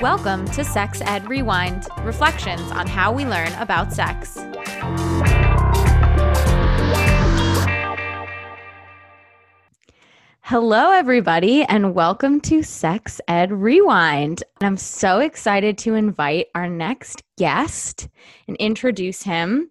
Welcome to Sex Ed Rewind reflections on how we learn about sex. Hello, everybody, and welcome to Sex Ed Rewind. And I'm so excited to invite our next guest and introduce him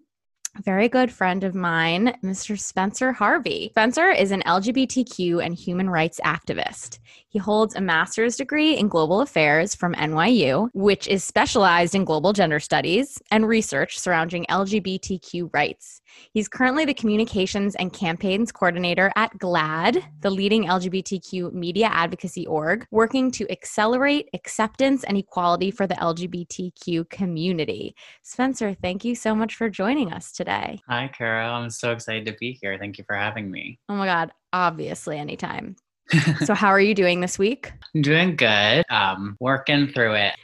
very good friend of mine, Mr. Spencer Harvey. Spencer is an LGBTQ and human rights activist. He holds a master's degree in global affairs from NYU, which is specialized in global gender studies and research surrounding LGBTQ rights. He's currently the communications and campaigns coordinator at GLAAD, the leading LGBTQ media advocacy org, working to accelerate acceptance and equality for the LGBTQ community. Spencer, thank you so much for joining us today. Hi, Carol. I'm so excited to be here. Thank you for having me. Oh my God, obviously, anytime. so, how are you doing this week? I'm doing good. Um, working through it.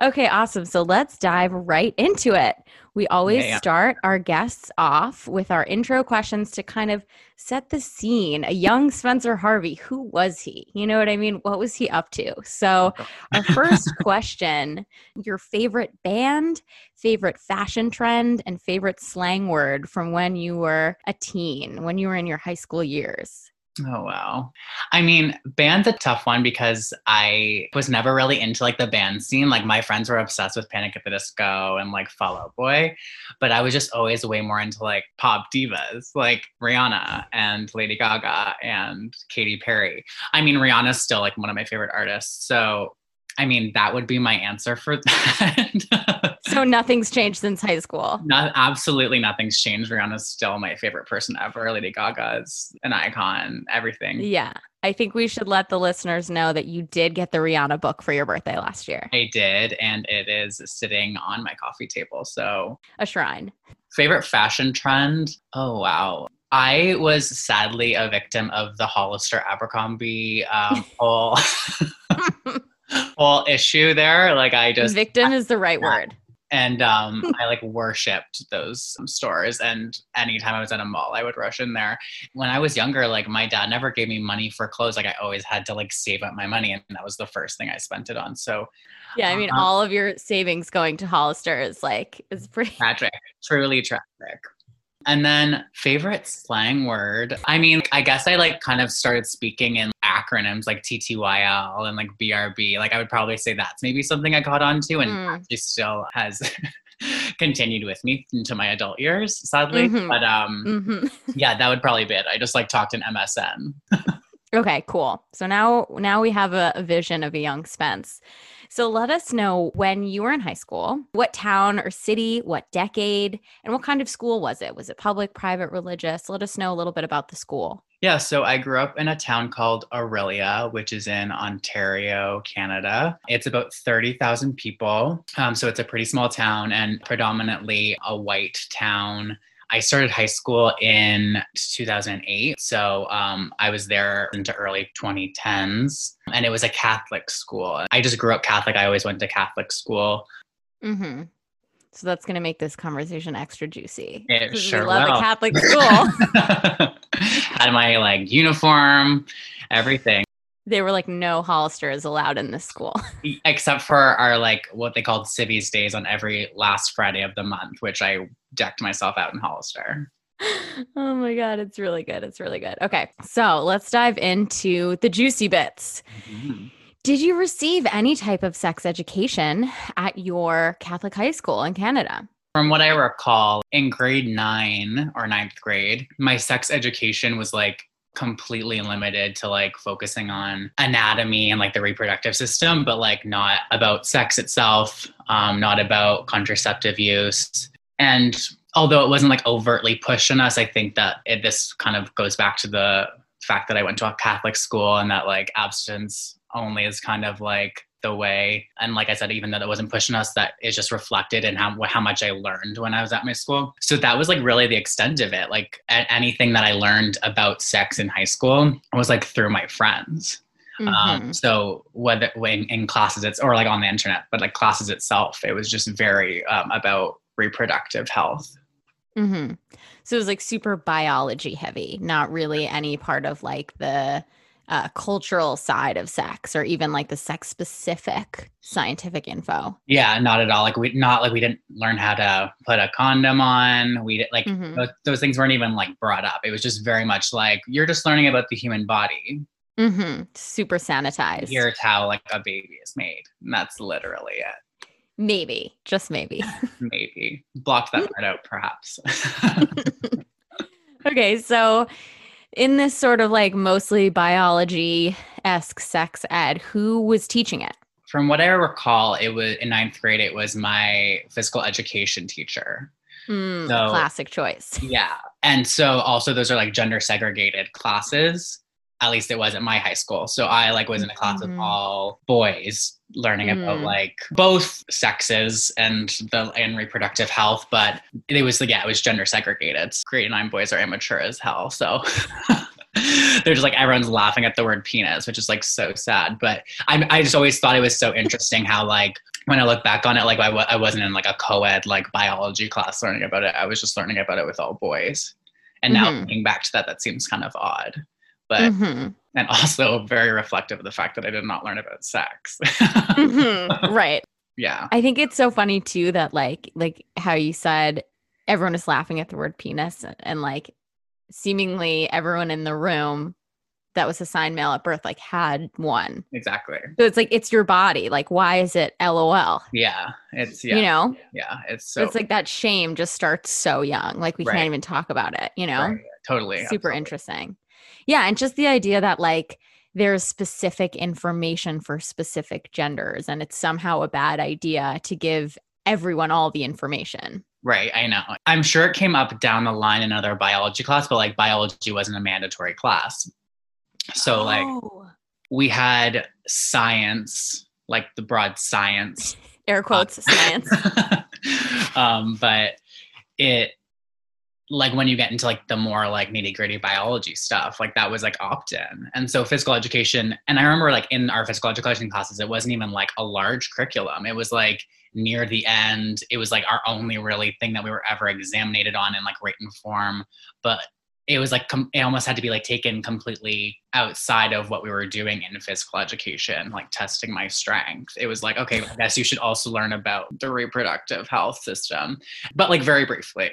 Okay, awesome. So let's dive right into it. We always yeah, yeah. start our guests off with our intro questions to kind of set the scene. A young Spencer Harvey, who was he? You know what I mean? What was he up to? So, our first question your favorite band, favorite fashion trend, and favorite slang word from when you were a teen, when you were in your high school years? Oh wow. I mean, band's a tough one because I was never really into like the band scene. Like my friends were obsessed with Panic at the Disco and like Fall Out Boy, but I was just always way more into like pop divas like Rihanna and Lady Gaga and Katy Perry. I mean, Rihanna's still like one of my favorite artists. So I mean, that would be my answer for that. so nothing's changed since high school. Not absolutely nothing's changed. Rihanna's still my favorite person ever. Lady Gaga is an icon. Everything. Yeah. I think we should let the listeners know that you did get the Rihanna book for your birthday last year. I did, and it is sitting on my coffee table. So a shrine. Favorite fashion trend? Oh wow. I was sadly a victim of the Hollister Abercrombie um, whole whole issue there. Like I just victim is the right word. And um, I like worshipped those stores. And anytime I was at a mall, I would rush in there. When I was younger, like my dad never gave me money for clothes. Like I always had to like save up my money, and that was the first thing I spent it on. So yeah, I mean, um, all of your savings going to Hollister is like is pretty tragic, truly tragic. And then favorite slang word. I mean, I guess I like kind of started speaking in acronyms like TTYL and like BRB. Like I would probably say that's maybe something I caught on to and mm. actually still has continued with me into my adult years, sadly. Mm-hmm. But um mm-hmm. yeah, that would probably be it. I just like talked in MSN. okay, cool. So now now we have a, a vision of a young Spence. So let us know when you were in high school, what town or city, what decade, and what kind of school was it? Was it public, private, religious? Let us know a little bit about the school. Yeah, so I grew up in a town called Orillia, which is in Ontario, Canada. It's about 30,000 people. Um, so it's a pretty small town and predominantly a white town. I started high school in 2008. So um, I was there into early 2010s, and it was a Catholic school. I just grew up Catholic. I always went to Catholic school. Mm-hmm. So that's going to make this conversation extra juicy. It sure we love will. a Catholic school. Had my like uniform, everything they were like, no Hollister is allowed in this school. Except for our like what they called Civvies days on every last Friday of the month, which I decked myself out in Hollister. Oh my God, it's really good. It's really good. Okay, so let's dive into the juicy bits. Mm-hmm. Did you receive any type of sex education at your Catholic high school in Canada? From what I recall, in grade nine or ninth grade, my sex education was like completely limited to like focusing on anatomy and like the reproductive system, but like not about sex itself, um, not about contraceptive use. And although it wasn't like overtly pushed on us, I think that it, this kind of goes back to the fact that I went to a Catholic school and that like abstinence only is kind of like the way. And like i said even though that wasn't pushing us that is just reflected in how, how much i learned when i was at my school. So that was like really the extent of it. Like anything that i learned about sex in high school was like through my friends. Um, mm-hmm. um, so whether in, in, classes it's or like on the internet but like classes itself it was just very um, about reproductive health. Mm-hmm. so it was like super biology heavy not really any part of like the uh, cultural side of sex or even like the sex specific scientific info. Yeah, not at all. Like we not like we didn't learn how to put a condom on. We did, like Mhm. those, those things weren't even like brought up. It was just very much like you're just learning about the human body. hmm Super sanitized. Here's how like a baby is made. And that's literally it. maybe, just maybe. Maybe block that part out, perhaps. okay, so in this sort of like mostly biology esque sex ed, who was teaching it? From what I recall, it was in ninth grade. It was my physical education teacher. Mm, So- classic choice. Yeah. And so also those are like gender segregated classes. At least it was at my high school. So I like was in a class Mhm. of all boys learning about Mm. like both sexes and the and reproductive health, but it was like yeah, it was gender segregated. Grade nine boys are immature as hell. So they're just like everyone's laughing at the word penis, which is like so sad. But I I just always thought it was so interesting how like when I look back on it, like I w- I wasn't in like a co-ed like biology class learning about it. I was just learning about it with all boys. And now Mhm. thinking back to that, that seems kind of odd. But Mhm, and also very reflective of the fact that I did not learn about sex. mhm, right. yeah. I think it's so funny too that like like how you said everyone is laughing at the word penis and like seemingly everyone in the room that was assigned male at birth like had one. Exactly. So it's like it's your body. Like why is it LOL? Yeah. It's yeah. You know? yeah. It's so it's like that shame just starts so young. Like we Right. can't even talk about it, you know? right, totally Super absolutely. interesting. Yeah, and just the idea that like there's specific information for specific genders and it's somehow a bad idea to give everyone all the information. Right, I know. I'm sure it came up down the line in another biology class, but like biology wasn't a mandatory class. So like Oh. we had science, like the broad science. air quotes science. um, but it like when you get into like the more like nitty gritty biology stuff, like that was like opt-in. And so physical education, and I remember like in our physical education classes, it wasn't even like a large curriculum. It was like near the end, it was like our only really thing that we were ever examinated on in like written form. But it was like com- it almost had to be like taken completely outside of what we were doing in physical education like testing my strength it was like okay i guess you should also learn about the reproductive health system but like very briefly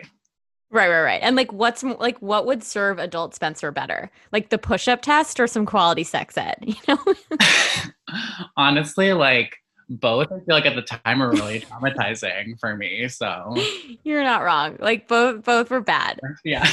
right, right, right. And like what's like what would serve adult Spencer better? Like the push-up test or some quality sex ed, you know? honestly like both i feel like at the time were really traumatizing for me so You're not wrong. Like both both were bad. yeah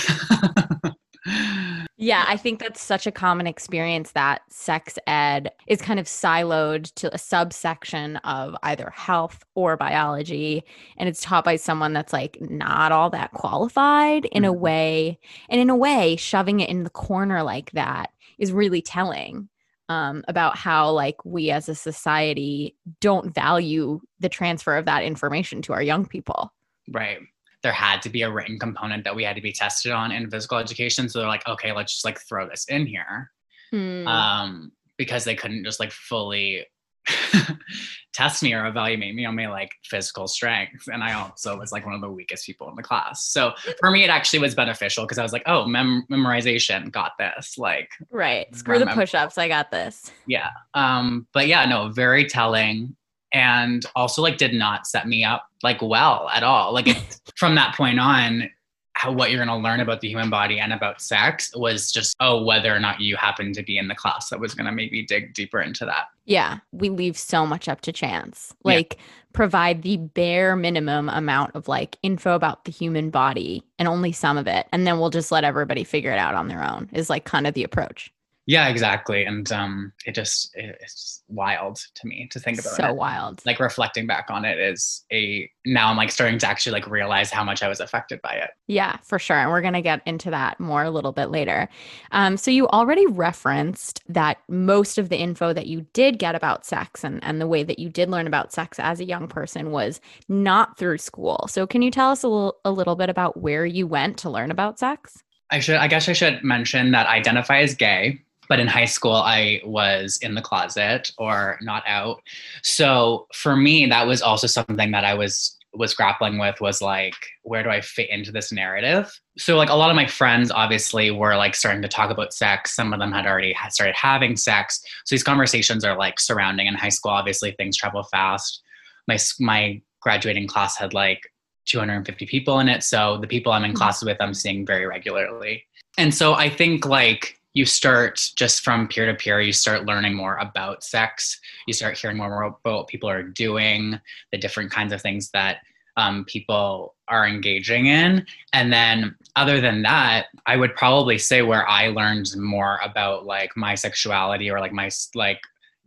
Yeah, I think that's such a common experience that sex ed is kind of siloed to a subsection of either health or biology. And it's taught by someone that's like not all that qualified in a Mhm. way. And in a way, shoving it in the corner like that is really telling um, about how, like, we as a society don't value the transfer of that information to our young people. right there had to be a written component that we had to be tested on in physical education so they're like okay let's just like throw this in here Hmm. um, because they couldn't just like fully test me or evaluate me on my like physical strength. And I also was like one of the weakest people in the class. So for me, it actually was beneficial because I was like, oh, mem- memorization, got this. Like, right. Screw the push ups. I got this. yeah. Um, but yeah, no, very telling. And also like did not set me up like well at all. Like from that point on, how what you're going to learn about the human body and about sex was just oh whether or not you happen to be in the class that was going to maybe dig deeper into that Yeah, we leave so much up to chance. Yeah. Like provide the bare minimum amount of like info about the human body and only some of it and then we'll just let everybody figure it out on their own. Is like kind of the approach. Yeah exactly and um it just it's wild to me to think about so it. wild. like reflecting back on it is a now i'm like starting to actually like realize how much i was affected by it Yeah, for sure. And we're going to get into that more a little bit later. Um, so, you already referenced that most of the info that you did get about sex and, and the way that you did learn about sex as a young person was not through school. So, can you tell us a little, a little bit about where you went to learn about sex? I should I guess I should mention that I identify as gay, but in high school I was in the closet or not out. So for me that was also something that I was was grappling with was like where do i fit into this narrative? So like a lot of my friends obviously were like starting to talk about sex. Some of them had already started having sex. So these conversations are like surrounding in high school. Obviously things travel fast. My my graduating class had like 250 people in it. So the people i'm in mm-hmm. class with i'm seeing very regularly. And so i think like you start just from peer to peer, you start learning more about sex. You start hearing more about what people are doing, the different kinds of things that um, people are engaging in. And then, other than that, I would probably say where I learned more about like my sexuality or like my like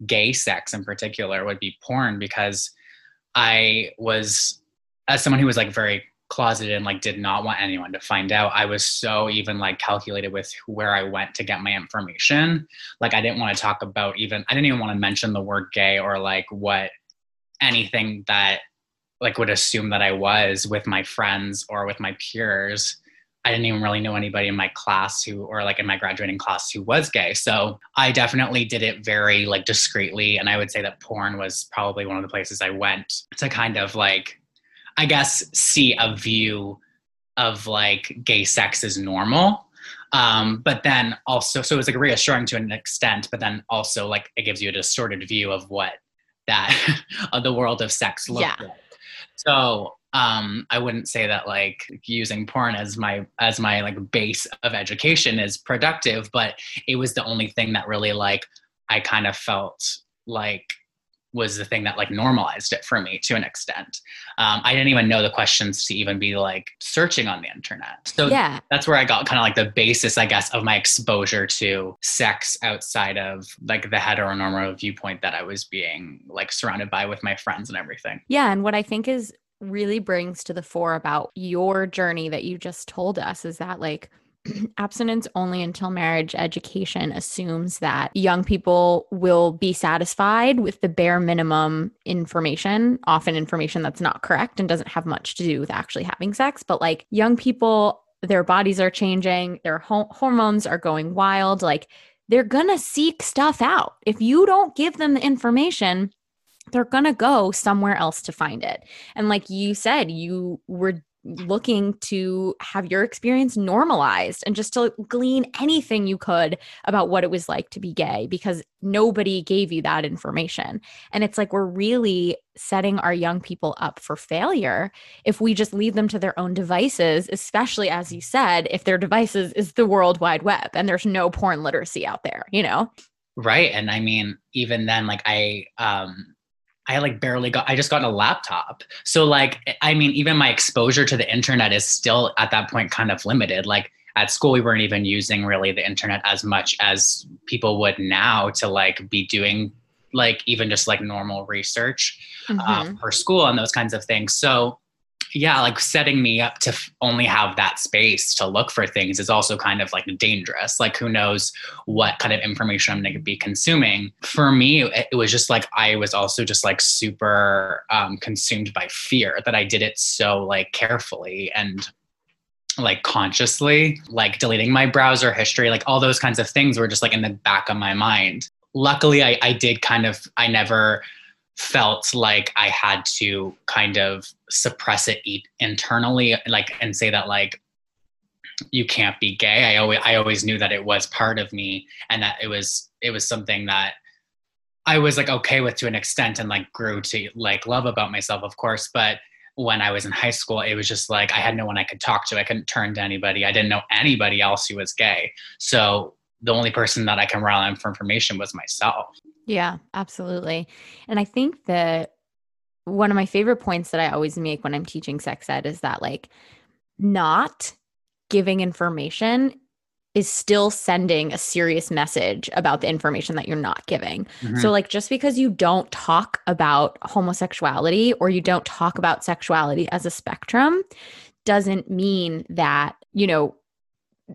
gay sex in particular would be porn because I was, as someone who was like very closeted and like did not want anyone to find out. I was so even like calculated with where i went to get my information. Like i didn't want to talk about even i didn't even want to mention the word gay or like what anything that like would assume that i was with my friends or with my peers. I didn't even really know anybody in my class who or like in my graduating class who was gay. So i definitely did it very like discreetly and i would say that porn was probably one of the places i went to kind of like I guess, see a view of like gay sex as normal. Um, but then also, so it was like reassuring to an extent, but then also like it gives you a distorted view of what that of the world of sex looks yeah. like. So um, I wouldn't say that like using porn as my as my like base of education is productive, but it was the only thing that really like I kind of felt like was the thing that like normalized it for me to an extent. Um, I didn't even know the questions to even be like searching on the internet. So yeah, that's where I got kind of like the basis, I guess, of my exposure to sex outside of like the heteronormative viewpoint that I was being like surrounded by with my friends and everything. Yeah, and what I think is really brings to the fore about your journey that you just told us is that like abstinence only until marriage education assumes that young people will be satisfied with the bare minimum information, often information that's not correct and doesn't have much to do with actually having sex. But like young people, their bodies are changing, their ho- hormones are going wild. Like they're going to seek stuff out. If you don't give them the information, they're going to go somewhere else to find it. And like you said, you were looking to have your experience normalized and just to glean anything you could about what it was like to be gay because nobody gave you that information. And it's like we're really setting our young people up for failure if we just leave them to their own devices, especially as you said, if their devices is the World Wide Web and there's no porn literacy out there, you know? Right. And I mean, even then, like I, um, I like barely got I just got a laptop. So like I mean even my exposure to the internet is still at that point kind of limited. Like at school we weren't even using really the internet as much as people would now to like be doing like even just like normal research uh, mm-hmm. uh, for school and those kinds of things. So yeah, like setting me up to only have that space to look for things is also kind of like dangerous. Like, who knows what kind of information I'm going to be consuming. For me, it, it, was just like I was also just like super um, consumed by fear that I did it so like carefully and like consciously, like deleting my browser history, like all those kinds of things were just like in the back of my mind. Luckily, I, I did kind of, I never felt like I had to kind of suppress it internally, like and say that like you can't be gay. I always I always knew that it was part of me and that it was it was something that I was like okay with to an extent and like grew to like love about myself, of course. But when I was in high school, it was just like I had no one I could talk to. I couldn't turn to anybody. I didn't know anybody else who was gay. So the only person that I can rely on for information was myself. Yeah, absolutely. And I think that one of my favorite points that I always make when I'm teaching sex ed is that like not giving information is still sending a serious message about the information that you're not giving. Mm-hmm. So like just because you don't talk about homosexuality or you don't talk about sexuality as a spectrum doesn't mean that, you know,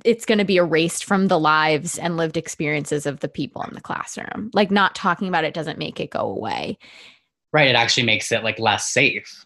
it's going to be erased from the lives and lived experiences of the people in the classroom. Like not talking about it doesn't make it go away. Right. It actually makes it like less safe.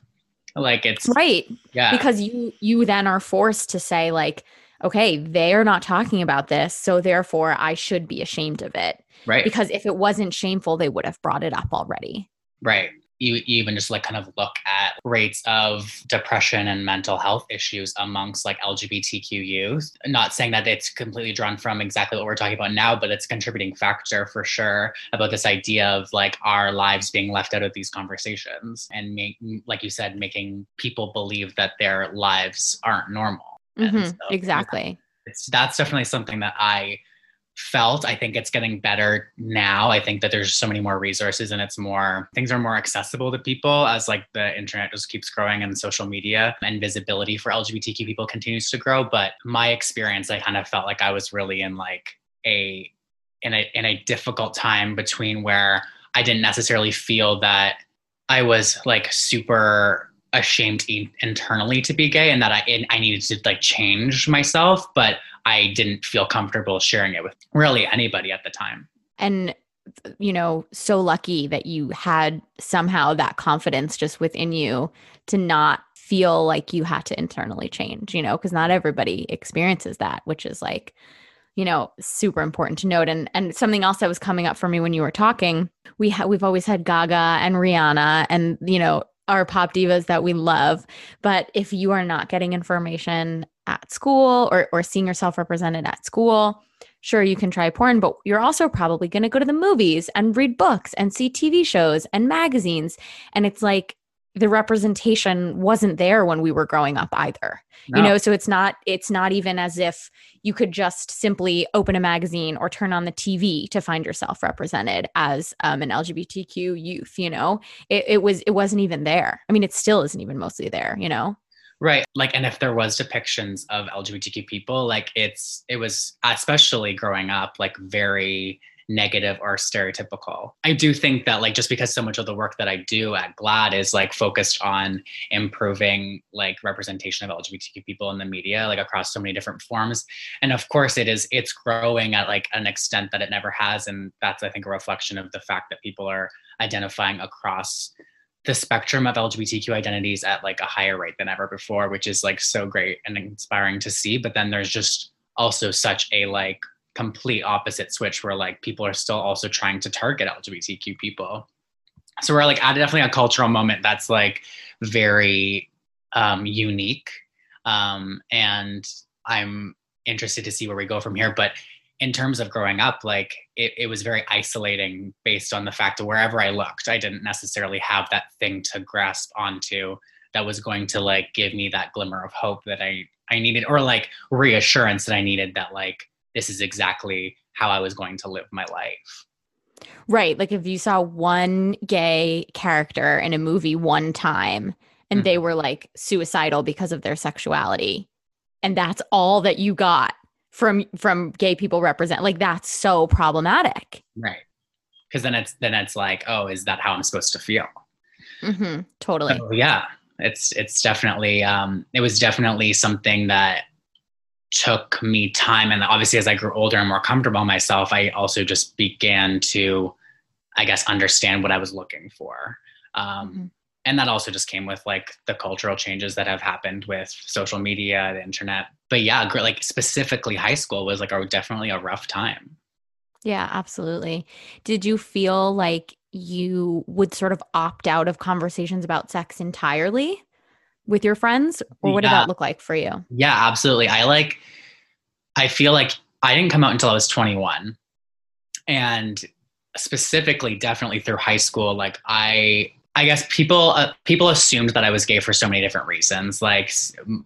Like it's right. Yeah. Because you you then are forced to say like, okay, they're not talking about this, so therefore I should be ashamed of it. Right. Because if it wasn't shameful, they would have brought it up already. Right. You even just like kind of look at rates of depression and mental health issues amongst like LGBTQ youth. Not saying that it's completely drawn from exactly what we're talking about now, but it's a contributing factor for sure about this idea of like our lives being left out of these conversations and make, like you said, making people believe that their lives aren't normal. Mm-hmm, so, exactly. Yeah, it's that's definitely something that I felt. I think it's getting better now. I think that there's so many more resources and it's more things are more accessible to people as like the internet just keeps growing and social media and visibility for LGBTQ people continues to grow. But my experience, I kind of felt like I was really in like a in a in a difficult time between where I didn't necessarily feel that I was like super ashamed internally to be gay and that I I needed to like change myself, but I didn't feel comfortable sharing it with really anybody at the time. And you know, so lucky that you had somehow that confidence just within you to not feel like you had to internally change, you know, because not everybody experiences that, which is like, you know, super important to note. And and something else that was coming up for me when you were talking, we ha- we've always had Gaga and Rihanna and you know our pop divas that we love. But if you are not getting information at school or, or seeing yourself represented at school, sure, you can try porn, but you're also probably going to go to the movies and read books and see TV shows and magazines. And it's like the representation wasn't there when we were growing up either. No. You know, so it's not it's not even as if you could just simply open a magazine or turn on the TV to find yourself represented as um, an LGBTQ youth. You know, it, it was it wasn't even there. I mean, it still isn't even mostly there. You know. Right. Like, and if there was depictions of LGBTQ people, like it's, it was, especially growing up, like very negative or stereotypical. I do think that like just because so much of the work that I do at GLAAD is like focused on improving like representation of LGBTQ people in the media, like across so many different forms. And of course it is it's growing at like an extent that it never has. And that's I think a reflection of the fact that people are identifying across the spectrum of LGBTQ identities at like a higher rate than ever before, which is like so great and inspiring to see. But then there's just also such a like complete opposite switch where like people are still also trying to target LGBTQ people. So we're like at definitely a cultural moment that's like very um, unique. Um, and I'm interested to see where we go from here. But in terms of growing up, like it, it was very isolating based on the fact that wherever I looked, I didn't necessarily have that thing to grasp onto that was going to like give me that glimmer of hope that I I needed or like reassurance that I needed that like this is exactly how I was going to live my life. Right. Like if you saw one gay character in a movie one time and mm-hmm. they were like suicidal because of their sexuality and that's all that you got from from gay people represent like that's so problematic. Right. Cuz then it's then it's like, oh, is that how I'm supposed to feel? hmm Totally. So, yeah. It's it's definitely um it was definitely something that took me time. And obviously as i grew older and more comfortable myself i also just began to i guess understand what i was looking for. Um, mm-hmm. and that also just came with like the cultural changes that have happened with social media the internet. But yeah like specifically high school was like a, definitely a rough time. Yeah absolutely. Did you feel like you would sort of opt out of conversations about sex entirely with your friends or what yeah. did that look like for you? Yeah absolutely. I like i feel like i didn't come out until i was 21 and specifically definitely through high school like i i guess people uh, people assumed that i was gay for so many different reasons. Like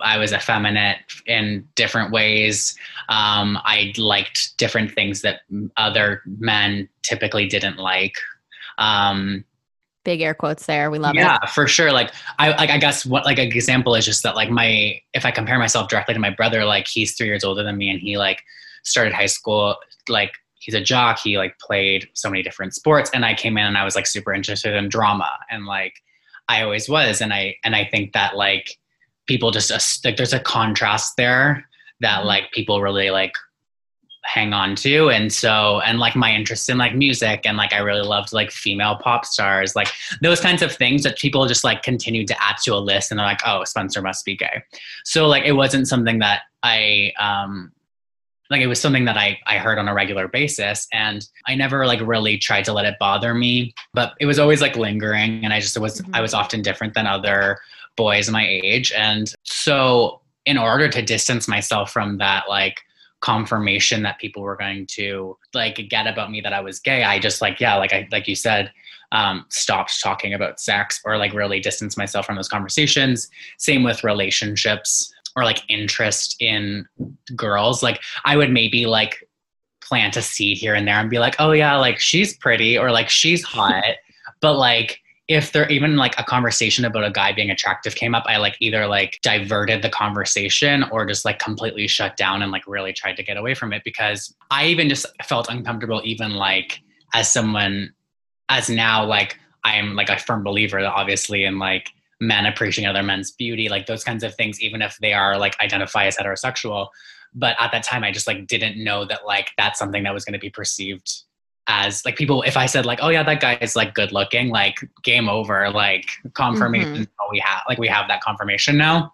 i was effeminate in different ways. Um, i liked different things that other men typically didn't like. Um, big air quotes there. We love yeah, it. Yeah, for sure. Like I like I guess what like an example is just that like my if I compare myself directly to my brother, like he's three years older than me and he like started high school like he's a jock he like played so many different sports and i came in and i was like super interested in drama and like i always was and i and i think that like people just like there's a contrast there that mm-hmm. like people really like hang on to. And so and like my interest in like music and like i really loved like female pop stars like those kinds of things that people just like continued to add to a list and they're like oh spencer must be gay. So like it wasn't something that i um like it was something that I, I heard on a regular basis and i never like really tried to let it bother me but it was always like lingering and i just was mm-hmm. i was often different than other boys my age. And so in order to distance myself from that like confirmation that people were going to like get about me that i was gay. I just like yeah like i like you said um, stopped talking about sex or like really distance myself from those conversations. Same with relationships or like interest in girls. Like i would maybe like plant a seed here and there and be like oh yeah like she's pretty or like she's hot but like if there even like a conversation about a guy being attractive came up i like either like diverted the conversation or just like completely shut down and like really tried to get away from it because i even just felt uncomfortable even like as someone as now like i'm like a firm believer obviously in like men appreciating other men's beauty, like those kinds of things, even if they are like identify as heterosexual. But at that time, I just like didn't know that like that's something that was going to be perceived as like people. If I said like, oh yeah, that guy is like good looking, like game over, like confirmation. Mm-hmm. We have like we have that confirmation now.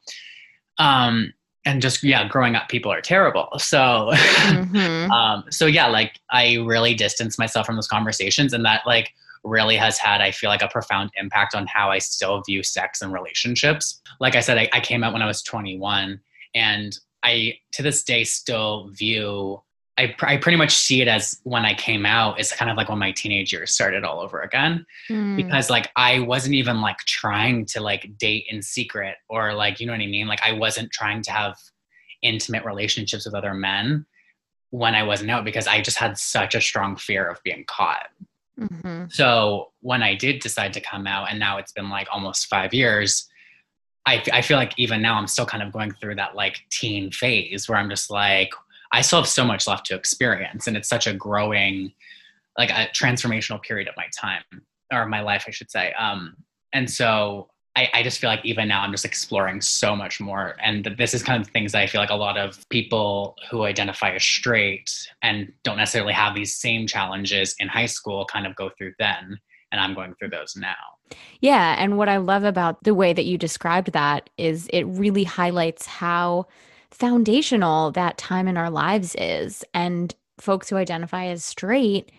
Um, and just yeah, growing up, people are terrible. So, mm-hmm. um, so yeah, like I really distanced myself from those conversations, and that like really has had, I feel like, a profound impact on how I still view sex and relationships. Like I said, I, I came out when I was 21, and I, to this day, still view I, I pretty much see it as when I came out, it's kind of like when my teenage years started all over again. Mm. Because like I wasn't even like trying to like date in secret or like, you know what I mean? Like I wasn't trying to have intimate relationships with other men when I wasn't out because I just had such a strong fear of being caught. Mm-hmm. So when I did decide to come out, and now it's been like almost five years, I, I feel like even now I'm still kind of going through that like teen phase where I'm just like, I still have so much left to experience. And it's such a growing, like a transformational period of my time or my life, I should say. Um, and so I, I, just feel like even now I'm just exploring so much more. And this is kind of things I feel like a lot of people who identify as straight and don't necessarily have these same challenges in high school kind of go through then. And I'm going through those now. Yeah. And what I love about the way that you described that is it really highlights how foundational that time in our lives is. And folks who identify as straight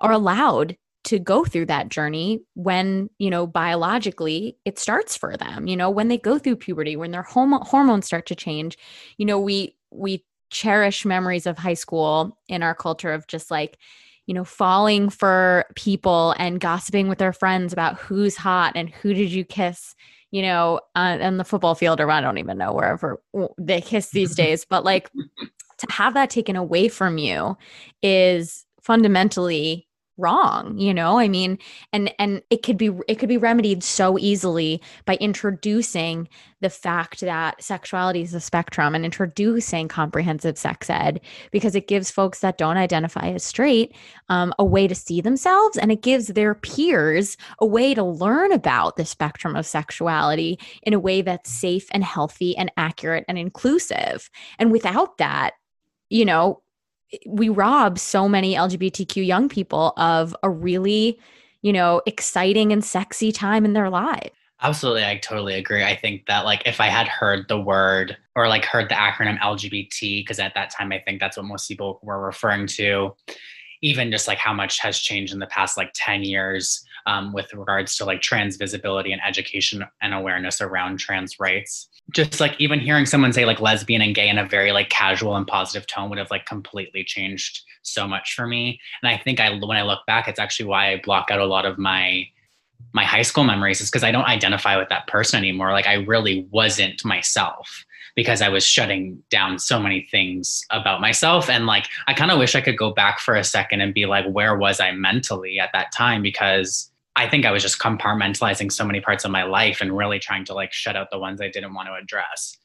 are allowed to go through that journey when you know biologically it starts for them you know when they go through puberty when their hormones start to change you know we we cherish memories of high school in our culture of just like you know falling for people and gossiping with their friends about who's hot and who did you kiss you know uh, on the football field or i don't even know wherever they kiss these days but like to have that taken away from you is fundamentally wrong you know? I mean and and it could be it could be remedied so easily by introducing the fact that sexuality is a spectrum and introducing comprehensive sex ed because it gives folks that don't identify as straight um, a way to see themselves and it gives their peers a way to learn about the spectrum of sexuality in a way that's safe and healthy and accurate and inclusive. And without that you know we rob so many LGBTQ young people of a really, you know, exciting and sexy time in their lives. Absolutely, I totally agree. I think that like if I had heard the word or like heard the acronym LGBT, because at that time I think that's what most people were referring to, even just like how much has changed in the past like 10 years um, with regards to like trans visibility and education and awareness around trans rights. Just like even hearing someone say like lesbian and gay in a very like casual and positive tone would have like completely changed so much for me. And i think i when i look back it's actually why i block out a lot of my my high school memories is because i don't identify with that person anymore. Like i really wasn't myself because i was shutting down so many things about myself. And like i kind of wish i could go back for a second and be like where was i mentally at that time? Because I think I was just compartmentalizing so many parts of my life and really trying to like shut out the ones I didn't want to address.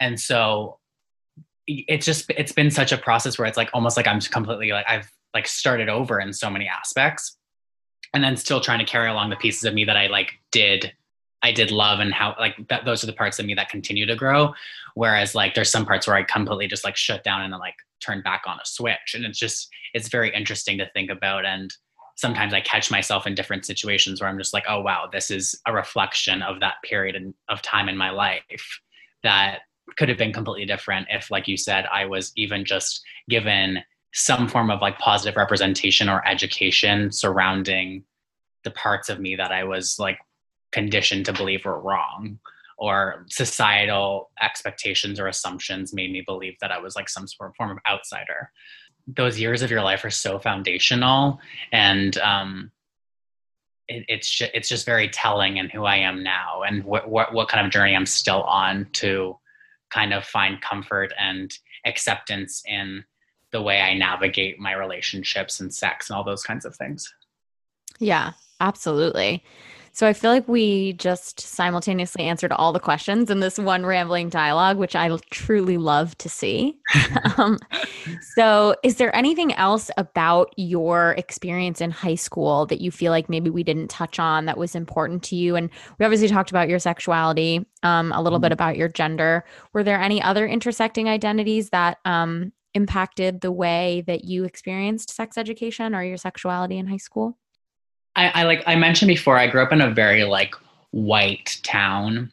And so it's just it's been such a process where it's like almost like I'm completely like I've like started over in so many aspects and then still trying to carry along the pieces of me that I like did I did love and how like that those are the parts of me that continue to grow. Whereas like there's some parts where I completely just like shut down and then like turn back on a switch. And it's just it's very interesting to think about. And sometimes I catch myself in different situations where I'm just like, oh wow, this is a reflection of that period of time in my life that could have been completely different if like you said i was even just given some form of like positive representation or education surrounding the parts of me that i was like conditioned to believe were wrong or societal expectations or assumptions made me believe that i was like some sort of form of outsider those years of your life are so foundational and um, it, it's just, it's just very telling in who I am now and what, what what kind of journey I'm still on to kind of find comfort and acceptance in the way I navigate my relationships and sex and all those kinds of things. Yeah, absolutely. So I feel like we just simultaneously answered all the questions in this one rambling dialogue, which I truly love to see. um, so, is there anything else about your experience in high school that you feel like maybe we didn't touch on that was important to you? And we obviously talked about your sexuality, um, a little mm-hmm. bit about your gender. Were there any other intersecting identities that um, impacted the way that you experienced sex education or your sexuality in high school? I, I like I mentioned before, I grew up in a very like white town.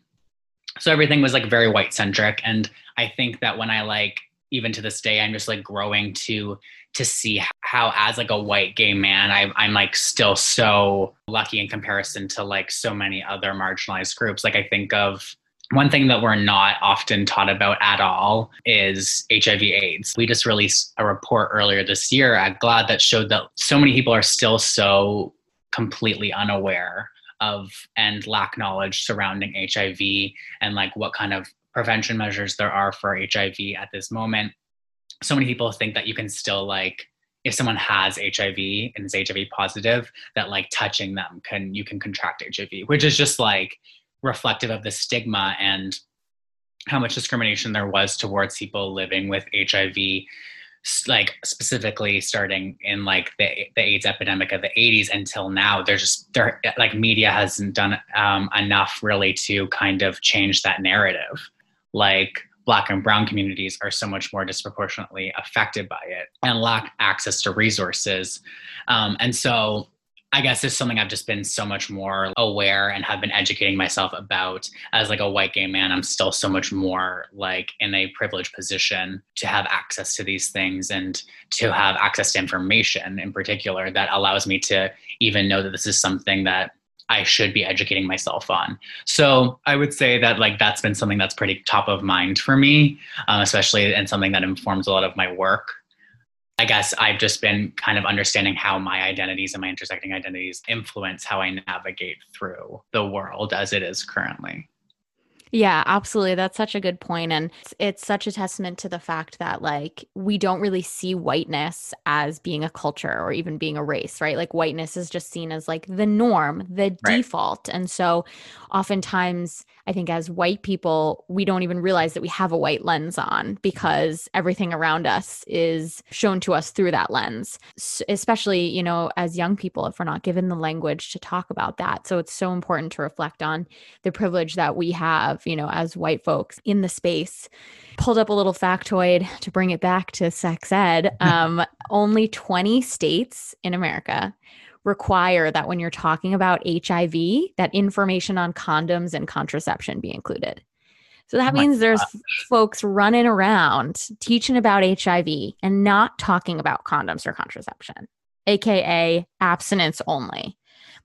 So everything was like very white centric. And I think that when I like even to this day, I'm just like growing to to see how as like a white gay man, I, I'm like still so lucky in comparison to like so many other marginalized groups. Like I think of one thing that we're not often taught about at all is HIV AIDS. We just released a report earlier this year at GLAAD that showed that so many people are still so completely unaware of and lack knowledge surrounding HIV and like what kind of prevention measures there are for HIV at this moment. So many people think that you can still like if someone has HIV and is HIV positive, that like touching them can you can contract HIV, which is just like reflective of the stigma and how much discrimination there was towards people living with HIV like specifically starting in like the, the AIDS epidemic of the 80s until now, there's just there like media hasn't done um, enough really to kind of change that narrative. Like black and brown communities are so much more disproportionately affected by it and lack access to resources. Um, and so I guess it's something I've just been so much more aware and have been educating myself about as like a white gay man. I'm still so much more like in a privileged position to have access to these things and to have access to information in particular that allows me to even know that this is something that I should be educating myself on. So I would say that like that's been something that's pretty top of mind for me, um, especially and something that informs a lot of my work. I guess I've just been kind of understanding how my identities and my intersecting identities influence how I navigate through the world as it is currently. Yeah, absolutely. That's such a good point. And it's, it's, such a testament to the fact that, like, we don't really see whiteness as being a culture or even being a race, right? Like, whiteness is just seen as like the norm, the right. default. And so, oftentimes, I think as white people, we don't even realize that we have a white lens on because everything around us is shown to us through that lens, so especially, you know, as young people, if we're not given the language to talk about that. So it's so important to reflect on the privilege that we have, you know, as white folks in the space. Pulled up a little factoid to bring it back to sex ed. Um, only 20 states in America require that when you're talking about HIV, that information on condoms and contraception be included. So that oh means there's folks running around teaching about HIV and not talking about condoms or contraception, aka abstinence only.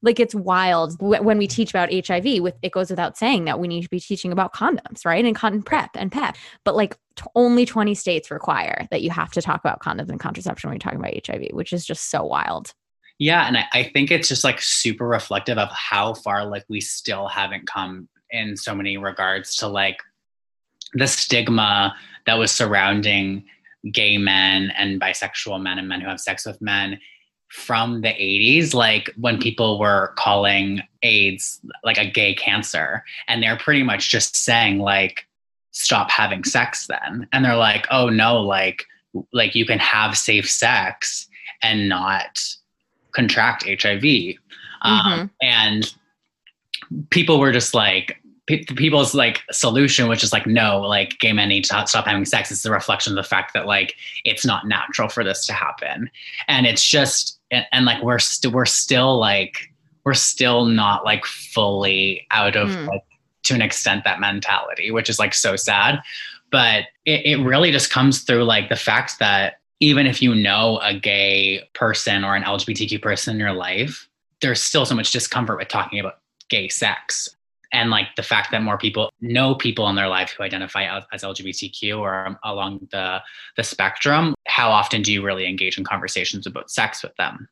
Like it's wild when we teach about HIV. With it goes without saying that we need to be teaching about condoms, right? And cotton prep and PEP. But like t- only 20 states require that you have to talk about condoms and contraception when you're talking about HIV, which is just so wild. Yeah, and I, I think it's just like super reflective of how far like we still haven't come in so many regards to like the stigma that was surrounding gay men and bisexual men and men who have sex with men from the 80s like when people were calling aids like a gay cancer and they're pretty much just saying like stop having sex then and they're like oh no like like you can have safe sex and not contract HIV. Um, mm-hmm. And people were just like, people's like solution which is like no like gay men need to stop having sex it's a reflection of the fact that like it's not natural for this to happen and it's just and, and like we're still we're still like we're still not like fully out of mm. like to an extent that mentality which is like so sad but it, it really just comes through like the fact that even if you know a gay person or an LGBTQ person in your life, there's still so much discomfort with talking about gay sex. And like the fact that more people know people in their life who identify as LGBTQ or along the, the spectrum, how often do you really engage in conversations about sex with them?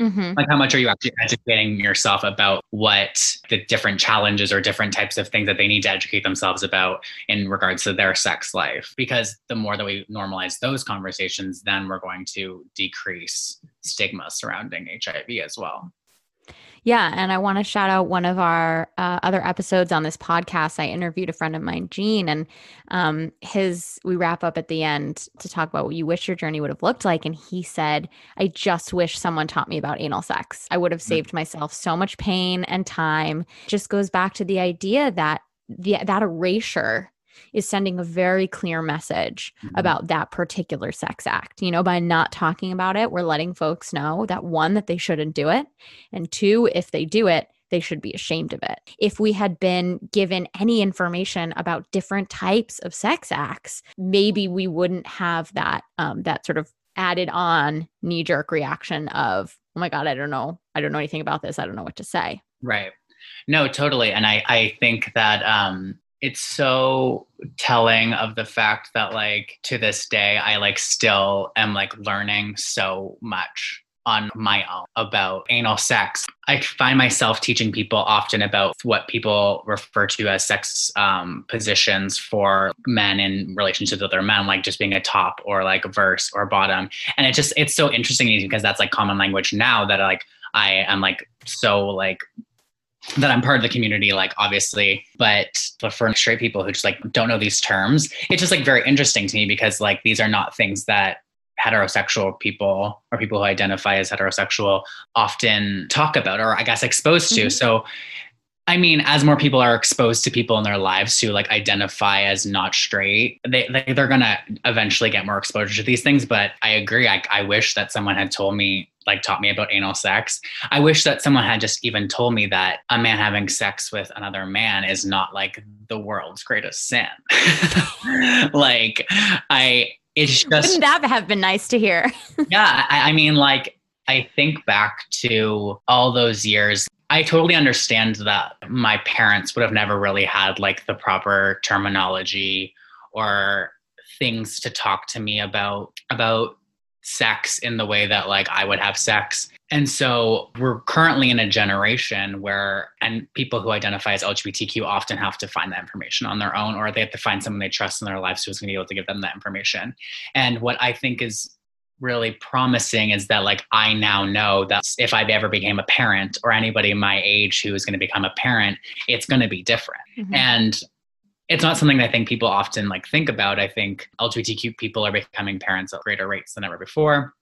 Mm-hmm. Like, how much are you actually educating yourself about what the different challenges or different types of things that they need to educate themselves about in regards to their sex life? Because the more that we normalize those conversations, then we're going to decrease stigma surrounding HIV as well. Yeah. And I want to shout out one of our uh, other episodes on this podcast. I interviewed a friend of mine, Gene, and um, his, we wrap up at the end to talk about what you wish your journey would have looked like. And he said, I just wish someone taught me about anal sex. I would have mm. saved myself so much pain and time. Just goes back to the idea that the, that erasure is sending a very clear message mm-hmm. about that particular sex act. You know, by not talking about it, we're letting folks know that one, that they shouldn't do it. And two, if they do it, they should be ashamed of it. If we had been given any information about different types of sex acts, maybe we wouldn't have that um, that sort of added on knee jerk reaction of, oh my God, I don't know. I don't know anything about this. I don't know what to say. Right. No, totally. And I, I think that um, it's so telling of the fact that like to this day i like still am like learning so much on my own about anal sex. I find myself teaching people often about what people refer to as sex um, positions for men in relationships with other men, like just being a top or like a verse or bottom. And it just, it's so interesting because that's like common language now that like I am like so like that I'm part of the community, like obviously, but but for straight people who just like don't know these terms, it's just like very interesting to me because like these are not things that heterosexual people or people who identify as heterosexual often talk about or I guess exposed to. Mm-hmm. So I mean, as more people are exposed to people in their lives who like identify as not straight, they, they they're gonna eventually get more exposure to these things. But I agree. I, I wish that someone had told me like taught me about anal sex. I wish that someone had just even told me that a man having sex with another man is not like the world's greatest sin. like I it's just Wouldn't that have been nice to hear? yeah, I, I mean like I think back to all those years I totally understand that my parents would have never really had like the proper terminology or things to talk to me about about sex in the way that like I would have sex. And so we're currently in a generation where and people who identify as LGBTQ often have to find that information on their own or they have to find someone they trust in their lives who's going to be able to give them that information. And what I think is really promising is that like I now know that if I ever became a parent or anybody my age who is going to become a parent, it's going to be different. Mm-hmm. And it's not something I think people often like think about. I think LGBTQ people are becoming parents at greater rates than ever before.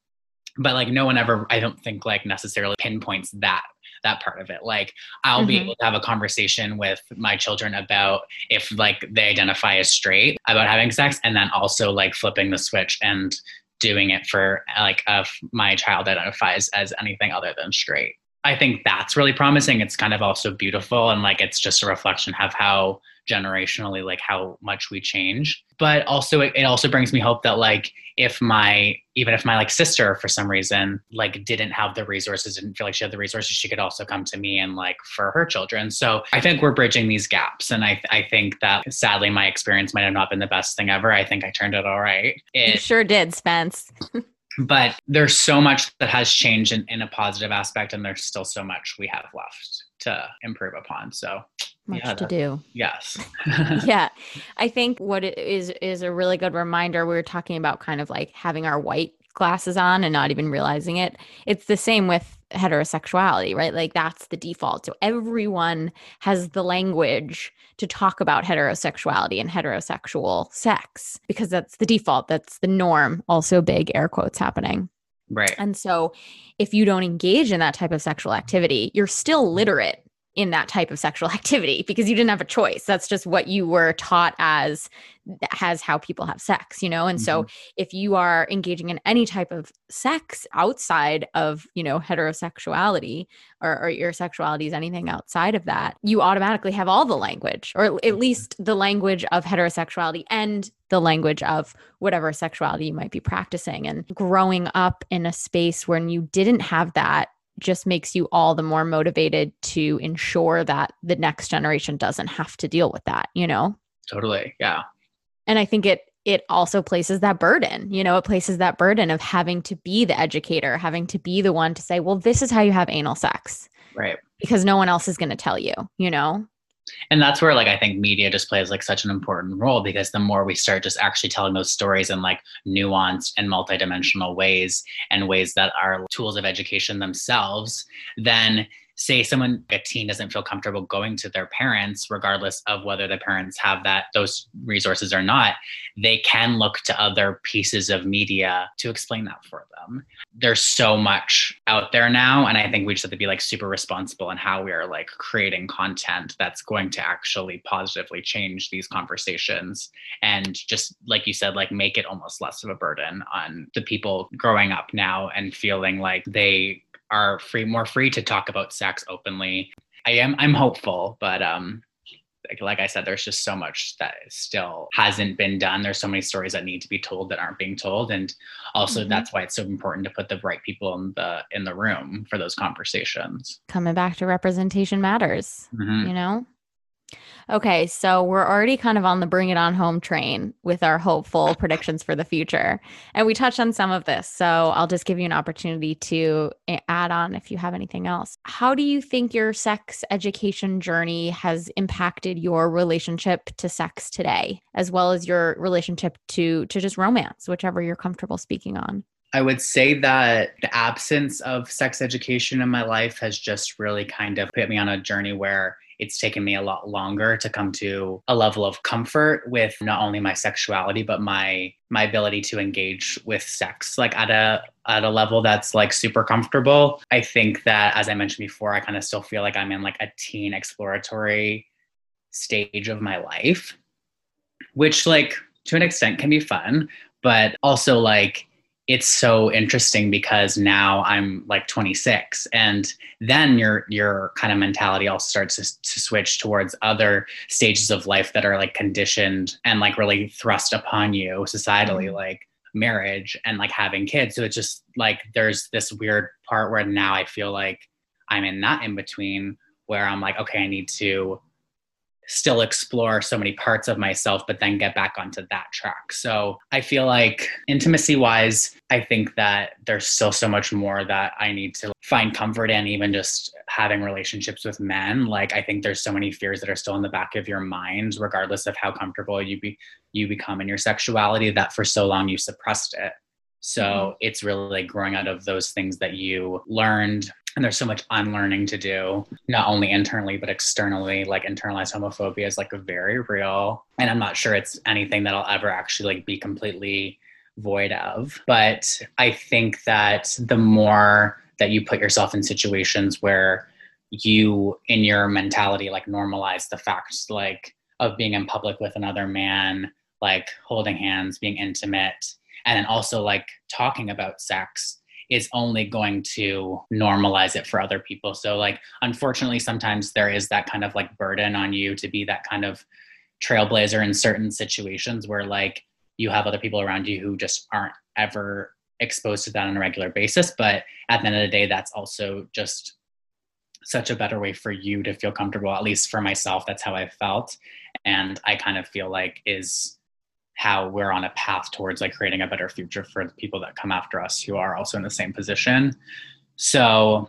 But like no one ever I don't think like necessarily pinpoints that that part of it. Like I'll mm-hmm. be able to have a conversation with my children about if like they identify as straight about having sex and then also like flipping the switch and doing it for like if my child identifies as anything other than straight. I think that's really promising. It's kind of also beautiful and like it's just a reflection of how generationally like how much we change. But also it, it, also brings me hope that like if my even if my like sister for some reason like didn't have the resources didn't feel like she had the resources she could also come to me and like for her children. So i think we're bridging these gaps. And i i think that sadly my experience might have not been the best thing ever. I think i turned it all right. It, you sure did spence. But there's so much that has changed in, in a positive aspect and there's still so much we have left to improve upon so much yeah, to do. Yes. yeah. I think what it is is a really good reminder. We were talking about kind of like having our white glasses on and not even realizing it. It's the same with heterosexuality, right? Like that's the default. So everyone has the language to talk about heterosexuality and heterosexual sex because that's the default. That's the norm. Also big air quotes happening. Right. And so if you don't engage in that type of sexual activity, you're still mm-hmm. literate in that type of sexual activity because you didn't have a choice. That's just what you were taught as has how people have sex, you know? And mm-hmm. so if you are engaging in any type of sex outside of, you know, heterosexuality or, or your sexuality is anything outside of that, you automatically have all the language, or at mm-hmm. least the language of heterosexuality and the language of whatever sexuality you might be practicing. And growing up in a space when you didn't have that just makes you all the more motivated to ensure that the next generation doesn't have to deal with that, you know? Totally. Yeah and i think it it also places that burden you know it places that burden of having to be the educator having to be the one to say well this is how you have anal sex right because no one else is going to tell you you know and that's where like i think media just plays like such an important role because the more we start just actually telling those stories in like nuanced and multidimensional ways and ways that are tools of education themselves then say someone a teen doesn't feel comfortable going to their parents regardless of whether the parents have that those resources or not they can look to other pieces of media to explain that for them. There's so much out there now and i think we just have to be like super responsible in how we are like creating content that's going to actually positively change these conversations and just like you said like make it almost less of a burden on the people growing up now and feeling like they are free more free to talk about sex openly. I am I'm hopeful, but um like, like I said, there's just so much that still hasn't been done. There's so many stories that need to be told that aren't being told, and also mm-hmm. that's why it's so important to put the right people in the in the room for those conversations. Coming back to representation matters, mm-hmm. you know. Okay, so we're already kind of on the bring it on home train with our hopeful predictions for the future. And we touched on some of this. So I'll just give you an opportunity to eh, add on if you have anything else. How do you think your sex education journey has impacted your relationship to sex today, as well as your relationship to to just romance, whichever you're comfortable speaking on? I would say that the absence of sex education in my life has just really kind of put me on a journey where it's taken me a lot longer to come to a level of comfort with not only my sexuality but my my ability to engage with sex. Like at a at a level that's like super comfortable i think that as i mentioned before i kind of still feel like i'm in like a teen exploratory stage of my life which like to an extent can be fun but also like it's so interesting because now I'm like 26 and then your your kind of mentality also starts to, to, switch towards other stages of life that are like conditioned and like really thrust upon you societally mm-hmm. like marriage and like having kids so it's just like there's this weird part where now I feel like I'm in that in between where I'm like okay I need to still explore so many parts of myself, but then get back onto that track. So I feel like intimacy wise, I think that there's still so much more that I need to find comfort in, even just having relationships with men. Like I think there's so many fears that are still in the back of your mind, regardless of how comfortable you be you become in your sexuality, that for so long you suppressed it. So mm-hmm. it's really like growing out of those things that you learned and there's so much unlearning to do not only internally but externally like internalized homophobia is like a very real. And i'm not sure it's anything that i'll ever actually like be completely void of. But i think that the more that you put yourself in situations where you in your mentality like normalize the facts like of being in public with another man like holding hands being intimate and then also like talking about sex is only going to normalize it for other people. So, like, unfortunately, sometimes there is that kind of like burden on you to be that kind of trailblazer in certain situations where, like, you have other people around you who just aren't ever exposed to that on a regular basis. But at the end of the day, that's also just such a better way for you to feel comfortable. At least for myself, that's how I felt. And I kind of feel like is how we're on a path towards like creating a better future for the people that come after us who are also in the same position. So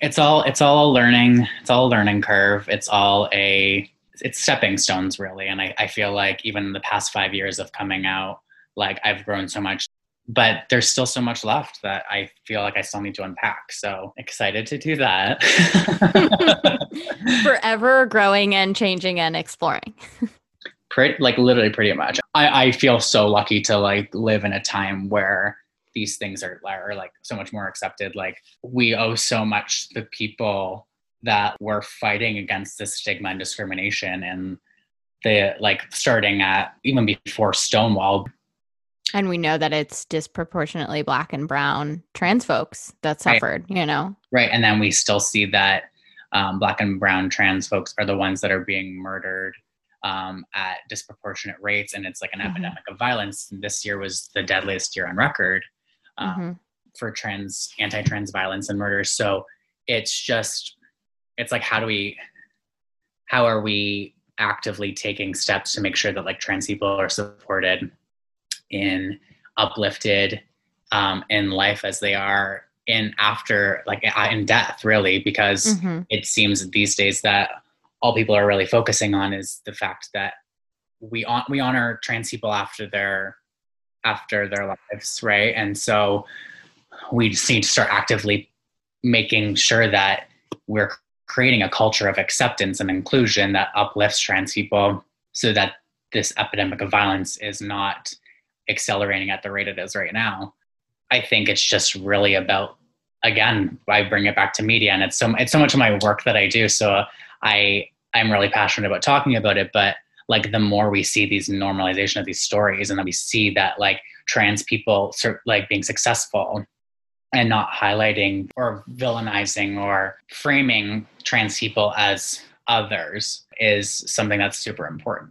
it's all it's all a learning it's all a learning curve. It's all a it's stepping stones really. And I, I feel like even in the past five years of coming out like i've grown so much but there's still so much left that i feel like i still need to unpack. So excited to do that. Forever growing and changing and exploring pretty like literally pretty much I, I feel so lucky to like live in a time where these things are, are like so much more accepted like we owe so much to the people that we're fighting against this stigma and discrimination and the like starting at even before Stonewall. And we know that it's disproportionately black and brown trans folks that suffered, right. you know? Right. And then we still see that um, black and brown trans folks are the ones that are being murdered um, at disproportionate rates. And it's like an mm-hmm. epidemic of violence. And This year was the deadliest year on record um, mm-hmm. for trans, anti trans violence and murders. So it's just, it's like, how do we, how are we actively taking steps to make sure that like trans people are supported in uplifted um, in life as they are in after like in death really because mm-hmm. it seems these days that all people are really focusing on is the fact that we on, we honor trans people after their after their lives right and so we just need to start actively making sure that we're creating a culture of acceptance and inclusion that uplifts trans people so that this epidemic of violence is not accelerating at the rate it is right now. I think it's just really about again, I bring it back to media and it's so it's so much of my work that I do. So I I'm really passionate about talking about it, but like the more we see these normalization of these stories and then we see that like trans people like being successful and not highlighting or villainizing or framing trans people as others is something that's super important.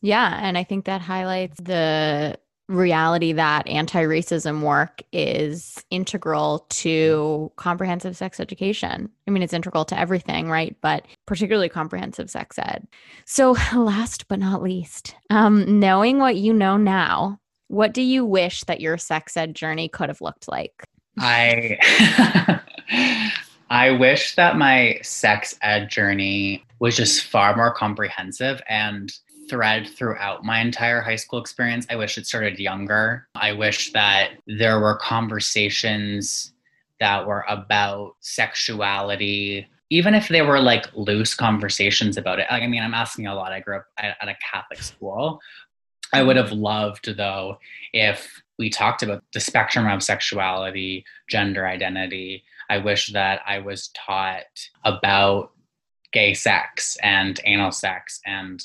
Yeah. And I think that highlights the reality that anti racism work is integral to comprehensive sex education. I mean, it's integral to everything, right? But particularly comprehensive sex ed. So, last but not least, um, knowing what you know now, what do you wish that your sex ed journey could have looked like? I I wish that my sex ed journey was just far more comprehensive and thread throughout my entire high school experience. I wish it started younger. I wish that there were conversations that were about sexuality, even if they were like loose conversations about it. Like, I mean, I'm asking a lot. I grew up at, a Catholic school. I would have loved, though, if we talked about the spectrum of sexuality, gender identity. I wish that I was taught about gay sex and anal sex and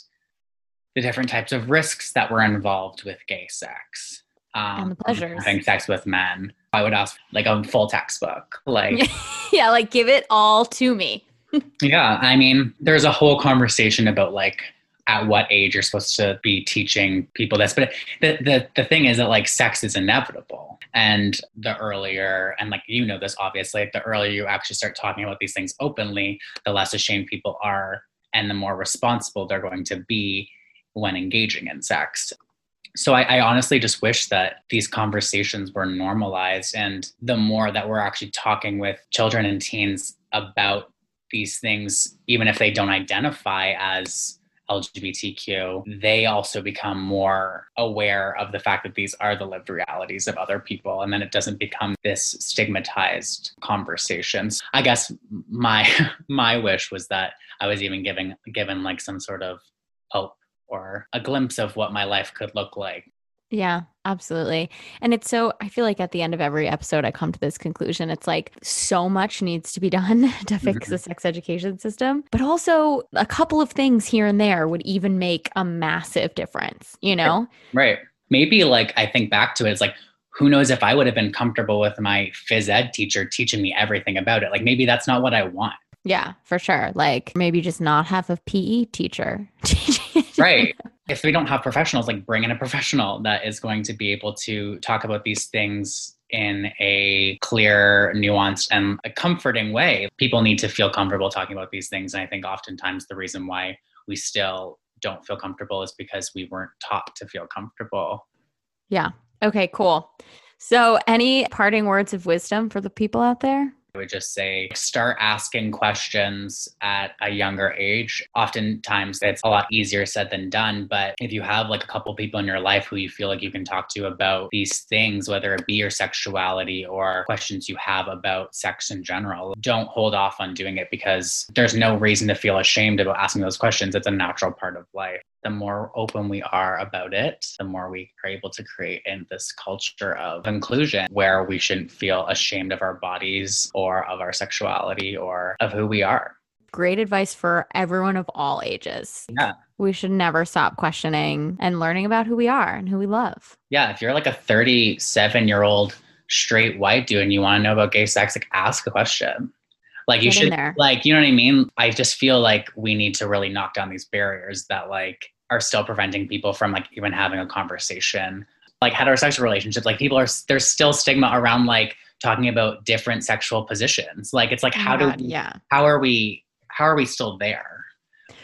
the different types of risks that were involved with gay sex. Um, and the pleasures. Having sex with men. I would ask like a full textbook. Like Yeah, like give it all to me. yeah. I mean, there's a whole conversation about like at what age you're supposed to be teaching people this. But the, the, the thing is that like sex is inevitable. And the earlier, and like you know this obviously, the earlier you actually start talking about these things openly, the less ashamed people are and the more responsible they're going to be when engaging in sex. So I, I, honestly just wish that these conversations were normalized and the more that we're actually talking with children and teens about these things, even if they don't identify as LGBTQ, they also become more aware of the fact that these are the lived realities of other people. And then it doesn't become this stigmatized conversations. I guess my my wish was that I was even giving given like some sort of hope or a glimpse of what my life could look like yeah, absolutely. And it's so, I feel like at the end of every episode, I come to this conclusion. It's like so much needs to be done to fix mm-hmm. the sex education system, but also a couple of things here and there would even make a massive difference, you know? Right. Maybe like I think back to it, it's like, who knows if I would have been comfortable with my phys ed teacher teaching me everything about it. Like maybe that's not what I want. Yeah, for sure. Like maybe just not have a PE teacher. right if we don't have professionals, like bring in a professional that is going to be able to talk about these things in a clear, nuanced, and a comforting way. People need to feel comfortable talking about these things. And I think oftentimes the reason why we still don't feel comfortable is because we weren't taught to feel comfortable. Yeah. Okay, cool. So, any parting words of wisdom for the people out there? I would just say start asking questions at a younger age. Oftentimes it's a lot easier said than done, but if you have like a couple people in your life who you feel like you can talk to about these things, whether it be your sexuality or questions you have about sex in general, don't hold off on doing it because there's no reason to feel ashamed about asking those questions. It's a natural part of life. The more open we are about it, the more we are able to create in this culture of inclusion where we shouldn't feel ashamed of our bodies or of our sexuality or of who we are. Great advice for everyone of all ages. Yeah. We should never stop questioning and learning about who we are and who we love. Yeah. If you're like a 37 year old straight white dude and you want to know about gay sex, like ask a question. Like you Get should there. like you know what I mean? I just feel like we need to really knock down these barriers that like are still preventing people from like even having a conversation. Like heterosexual relationships, like people are there's still stigma around like talking about different sexual positions. Like it's like Oh how do we, yeah. how are we how are we still there?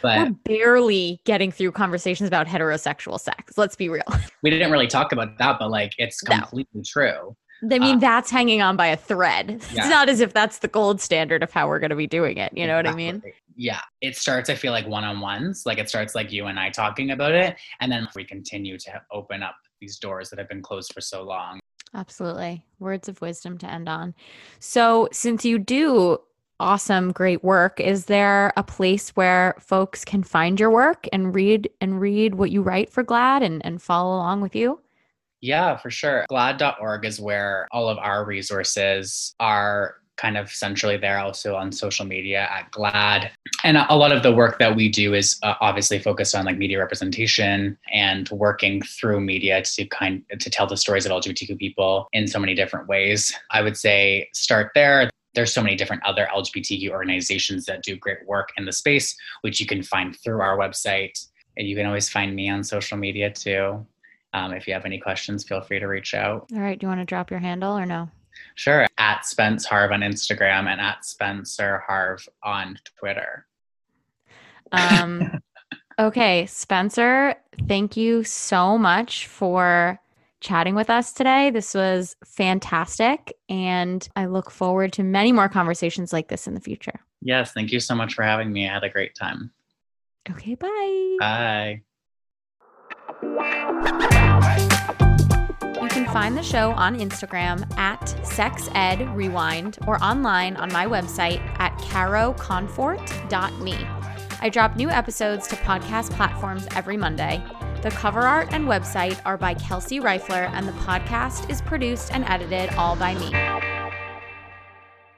But We're barely getting through conversations about heterosexual sex. Let's be real. we didn't really talk about that, but like it's No. completely true. I mean, Uh, that's hanging on by a thread. It's not as if that's the gold standard of how we're going to be doing it. You know what I mean? Yeah. It starts, I feel like one on ones. Like it starts like you and I talking about it. And then we continue to open up these doors that have been closed for so long. Absolutely. Words of wisdom to end on. So, since you do awesome, great work, is there a place where folks can find your work and read and read what you write for GLAAD and, and follow along with you? Yeah, for sure. GLAAD.org is where all of our resources are kind of centrally there, also on social media at GLAAD. And a lot of the work that we do is uh, obviously focused on like media representation and working through media to kind to tell the stories of LGBTQ people in so many different ways. I would say start there. There's so many different other LGBTQ organizations that do great work in the space, which you can find through our website. And you can always find me on social media too. Um, if you have any questions, feel free to reach out. All right. Do you want to drop your handle or no? Sure, at Spence Harv on Instagram and at Spencer Harv on Twitter. Um, okay, Spencer, thank you so much for chatting with us today. This was fantastic. And I look forward to many more conversations like this in the future. Yes, thank you so much for having me. I had a great time. Okay, bye. Bye. You can find the show on Instagram at SexEdRewind or online on my website at caroconfort.me. I drop new episodes to podcast platforms every Monday. The cover art and website are by Kelsey Reifler, and the podcast is produced and edited all by me.